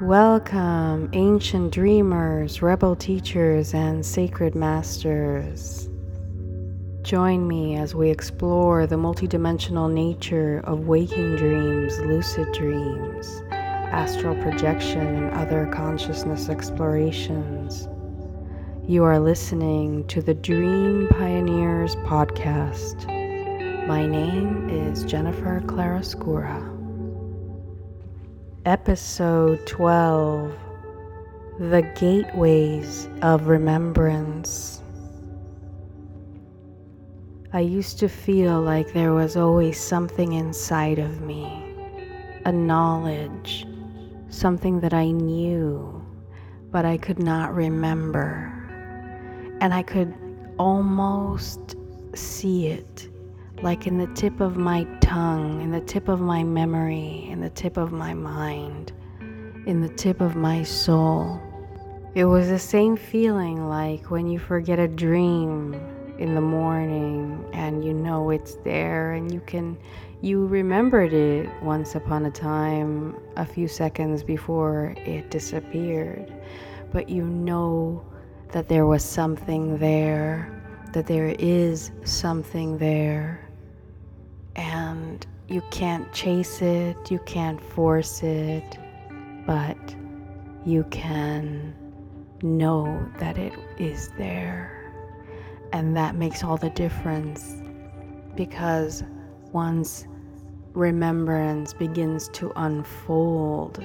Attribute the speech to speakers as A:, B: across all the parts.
A: Welcome, ancient dreamers, rebel teachers, and sacred masters. Join me as we explore the multidimensional nature of waking dreams, lucid dreams, astral projection, and other consciousness explorations. You are listening to the Dream Pioneers podcast. My name is Jennifer Claroscura. Episode 12 The Gateways of Remembrance. I used to feel like there was always something inside of me, a knowledge, something that I knew, but I could not remember. And I could almost see it like in the tip of my tongue, in the tip of my memory, in the tip of my mind, in the tip of my soul. It was the same feeling like when you forget a dream in the morning and you know it's there and you can you remembered it once upon a time a few seconds before it disappeared but you know that there was something there that there is something there and you can't chase it, you can't force it, but you can know that it is there. And that makes all the difference because once remembrance begins to unfold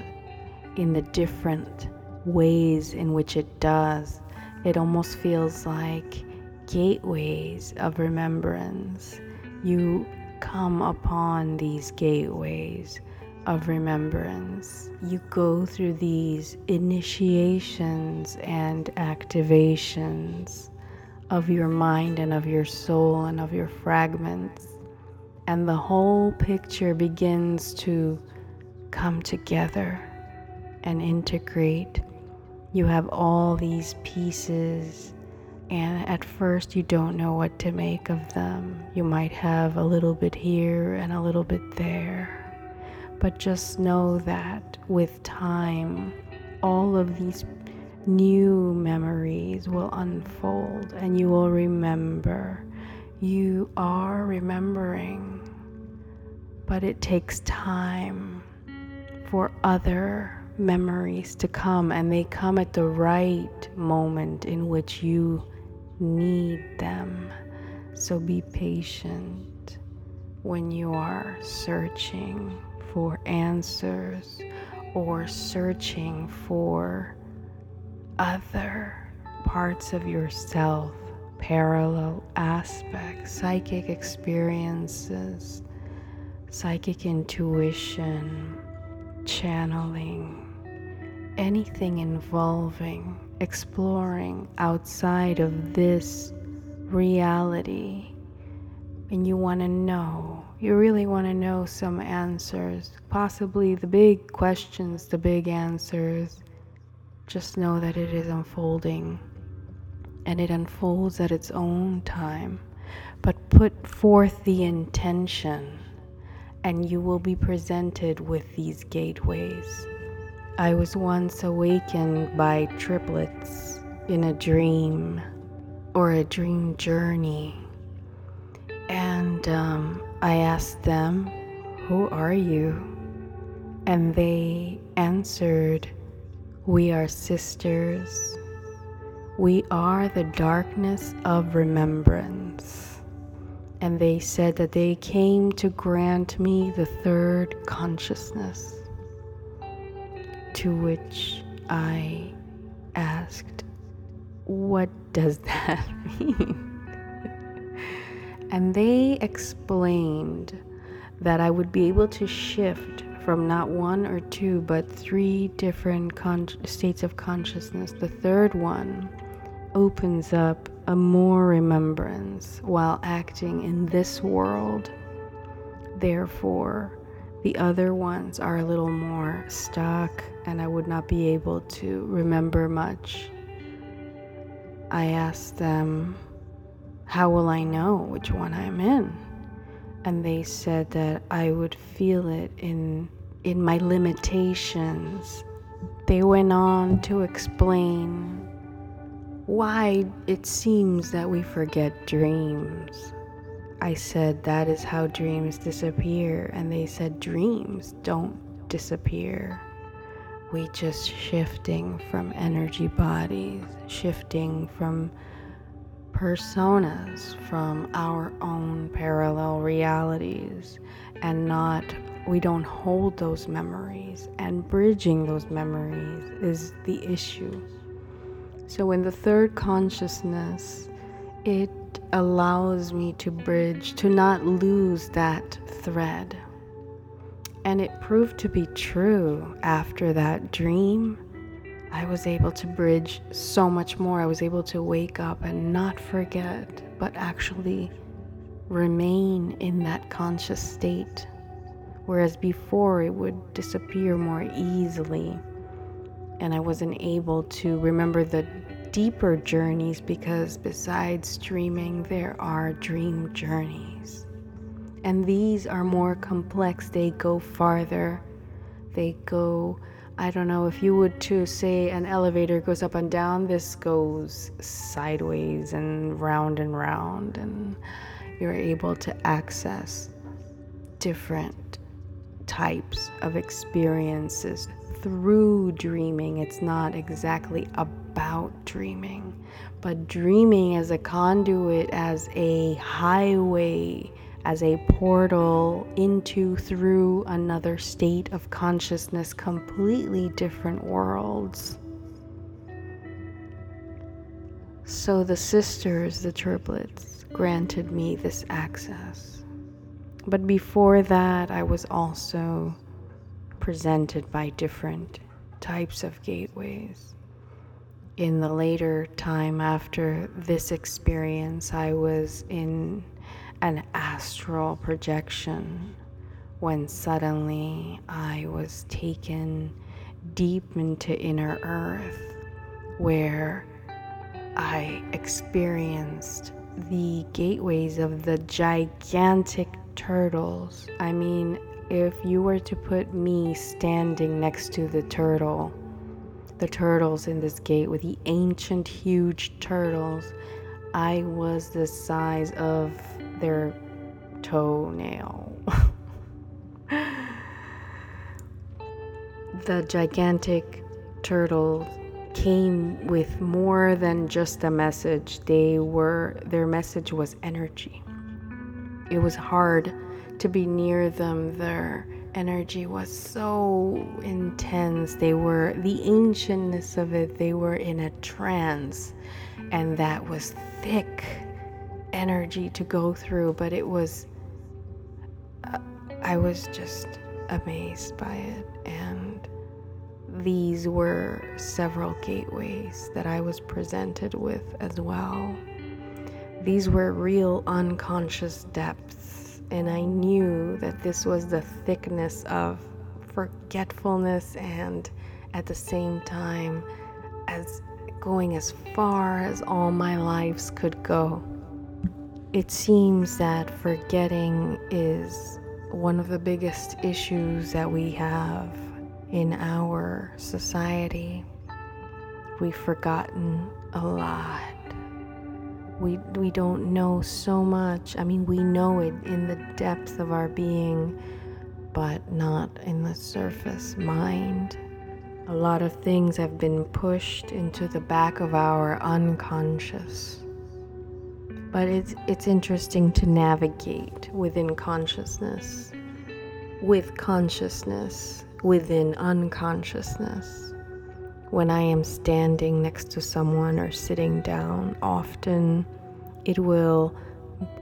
A: in the different ways in which it does, it almost feels like gateways of remembrance. You come upon these gateways of remembrance. You go through these initiations and activations of your mind and of your soul and of your fragments. And the whole picture begins to come together and integrate. You have all these pieces and at first you don't know what to make of them. You might have a little bit here and a little bit there. But just know that with time, all of these new memories will unfold and you will remember. You are remembering, but it takes time for other memories to come, and they come at the right moment in which you need them. So be patient when you are searching for answers or searching for other parts of yourself, parallel aspects, psychic experiences, psychic intuition, channeling, anything involving exploring outside of this reality and you want to know, you really want to know some answers, possibly the big questions, the big answers, just know that it is unfolding and it unfolds at its own time. But put forth the intention and you will be presented with these gateways. I was once awakened by triplets in a dream or a dream journey. And um, I asked them, Who are you? And they answered, We are sisters. We are the darkness of remembrance. And they said that they came to grant me the third consciousness. To which I asked, What does that mean? and they explained that I would be able to shift from not one or two, but three different con- states of consciousness. The third one opens up a more remembrance while acting in this world. Therefore, the other ones are a little more stuck, and I would not be able to remember much. I asked them, How will I know which one I'm in? And they said that I would feel it in, in my limitations they went on to explain why it seems that we forget dreams. I said, That is how dreams disappear. And they said, Dreams don't disappear. We just shifting from energy bodies, shifting from personas, from our own parallel realities, and not, we don't hold those memories. And bridging those memories is the issue. So, in the third consciousness, it allows me to bridge, to not lose that thread. And it proved to be true after that dream. I was able to bridge so much more. I was able to wake up and not forget, but actually remain in that conscious state. Whereas before it would disappear more easily. And I wasn't able to remember the deeper journeys because besides dreaming, there are dream journeys. And these are more complex, they go farther. They go, I don't know, if you would to say an elevator goes up and down, this goes sideways and round and round, and you're able to access different types of experiences through dreaming. It's not exactly about dreaming, but dreaming as a conduit, as a highway, as a portal into, through another state of consciousness, completely different worlds. So the sisters, the triplets, granted me this access. But before that, I was also presented by different types of gateways. In the later time after this experience, I was in an astral projection when suddenly I was taken deep into inner earth where I experienced the gateways of the gigantic turtles. I mean, if you were to put me standing next to the turtle, the turtles in this gate with the ancient, huge turtles, I was the size of their toenail. the gigantic turtles came with more than just a message. They were their message was energy. It was hard to be near them. Their energy was so intense. They were, the ancientness of it, they were in a trance. And that was thick energy to go through, but it was, uh, I was just amazed by it. And these were several gateways that I was presented with as well. These were real unconscious depths and I knew that this was the thickness of forgetfulness and at the same time as going as far as all my lives could go. It seems that forgetting is one of the biggest issues that we have in our society. We've forgotten a lot we we don't know so much. I mean, we know it in the depth of our being, but not in the surface mind. A lot of things have been pushed into the back of our unconscious. But it's it's interesting to navigate within consciousness, with consciousness, within unconsciousness when I am standing next to someone or sitting down, often it will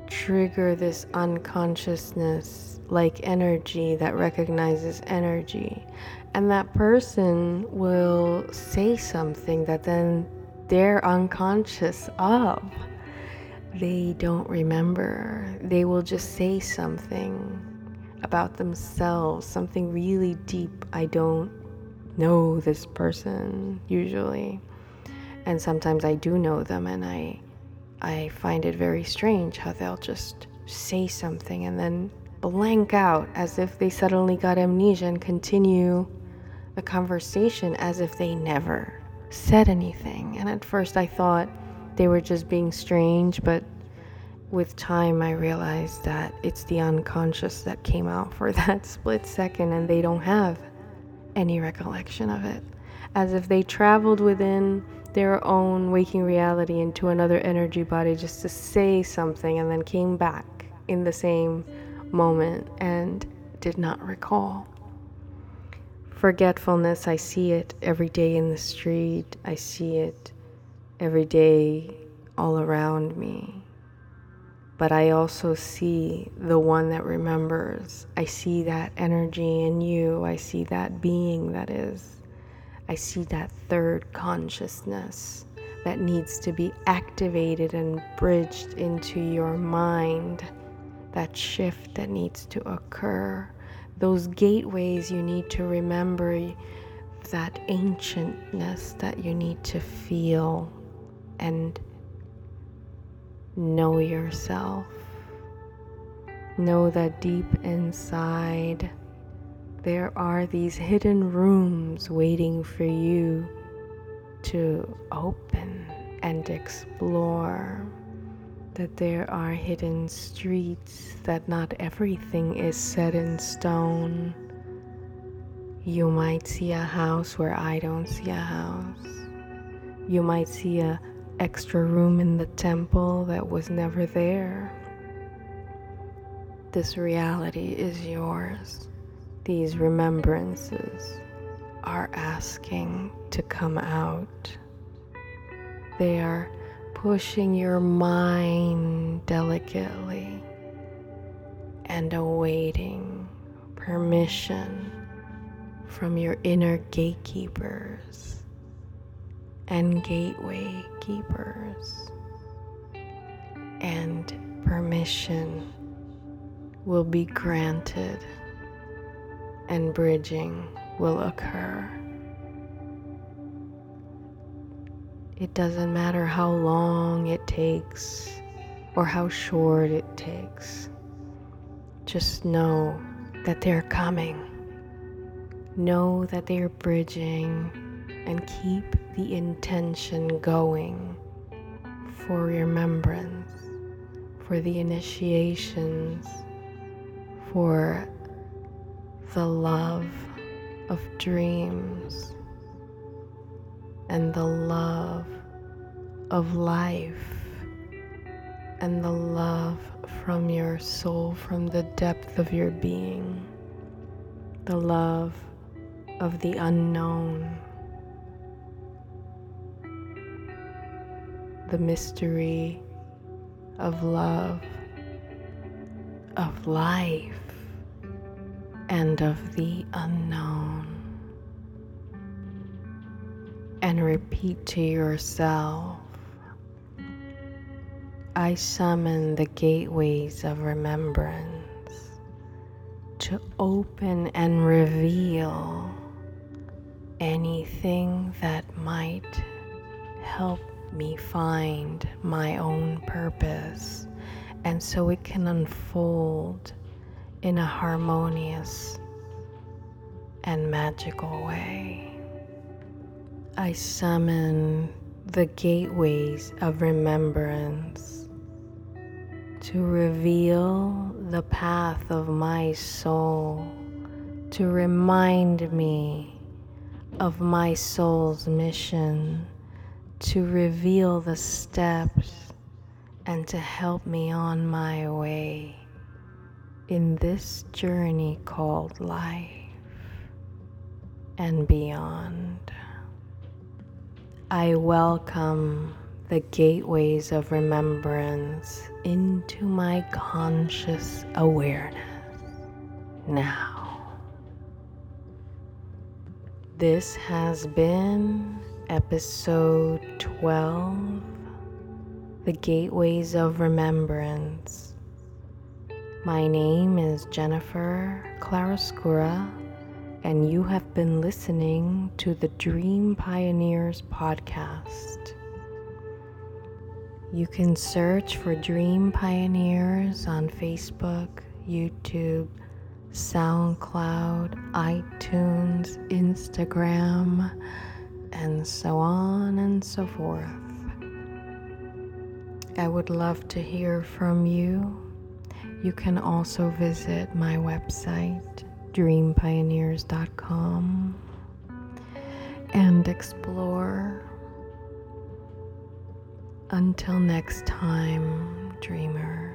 A: trigger this unconsciousness like energy that recognizes energy. And that person will say something that then they're unconscious of. They don't remember. They will just say something about themselves, something really deep I don't know this person usually. And sometimes I do know them and I I find it very strange how they'll just say something and then blank out as if they suddenly got amnesia and continue the conversation as if they never said anything. And at first I thought they were just being strange, but with time I realized that it's the unconscious that came out for that split second and they don't have any recollection of it. As if they traveled within their own waking reality into another energy body just to say something and then came back in the same moment and did not recall. Forgetfulness, I see it every day in the street, I see it every day all around me. But I also see the one that remembers. I see that energy in you. I see that being that is. I see that third consciousness that needs to be activated and bridged into your mind. That shift that needs to occur. Those gateways you need to remember. That ancientness that you need to feel and know yourself. Know that deep inside there are these hidden rooms waiting for you to open and explore. That there are hidden streets, that not everything is set in stone. You might see a house where I don't see a house. You might see a extra room in the temple that was never there. This reality is yours. These remembrances are asking to come out. They are pushing your mind delicately and awaiting permission from your inner gatekeepers and gateway keepers. And permission will be granted and bridging will occur. It doesn't matter how long it takes or how short it takes. Just know that they're coming. Know that they're bridging and keep the intention going for remembrance, for the initiations, for the love of dreams and the love of life and the love from your soul, from the depth of your being, the love of the unknown. The mystery of love, of life, and of the unknown. And repeat to yourself I summon the gateways of remembrance to open and reveal anything that might help me find my own purpose and so it can unfold in a harmonious and magical way. I summon the gateways of remembrance to reveal the path of my soul, to remind me of my soul's mission to reveal the steps and to help me on my way in this journey called life and beyond. I welcome the gateways of remembrance into my conscious awareness now. This has been episode 12 The Gateways of Remembrance. My name is Jennifer Claroscura, and you have been listening to the Dream Pioneers podcast. You can search for Dream Pioneers on Facebook, YouTube, SoundCloud, iTunes, Instagram, and so on and so forth. I would love to hear from you. You can also visit my website, dreampioneers.com, and explore. Until next time, dreamers.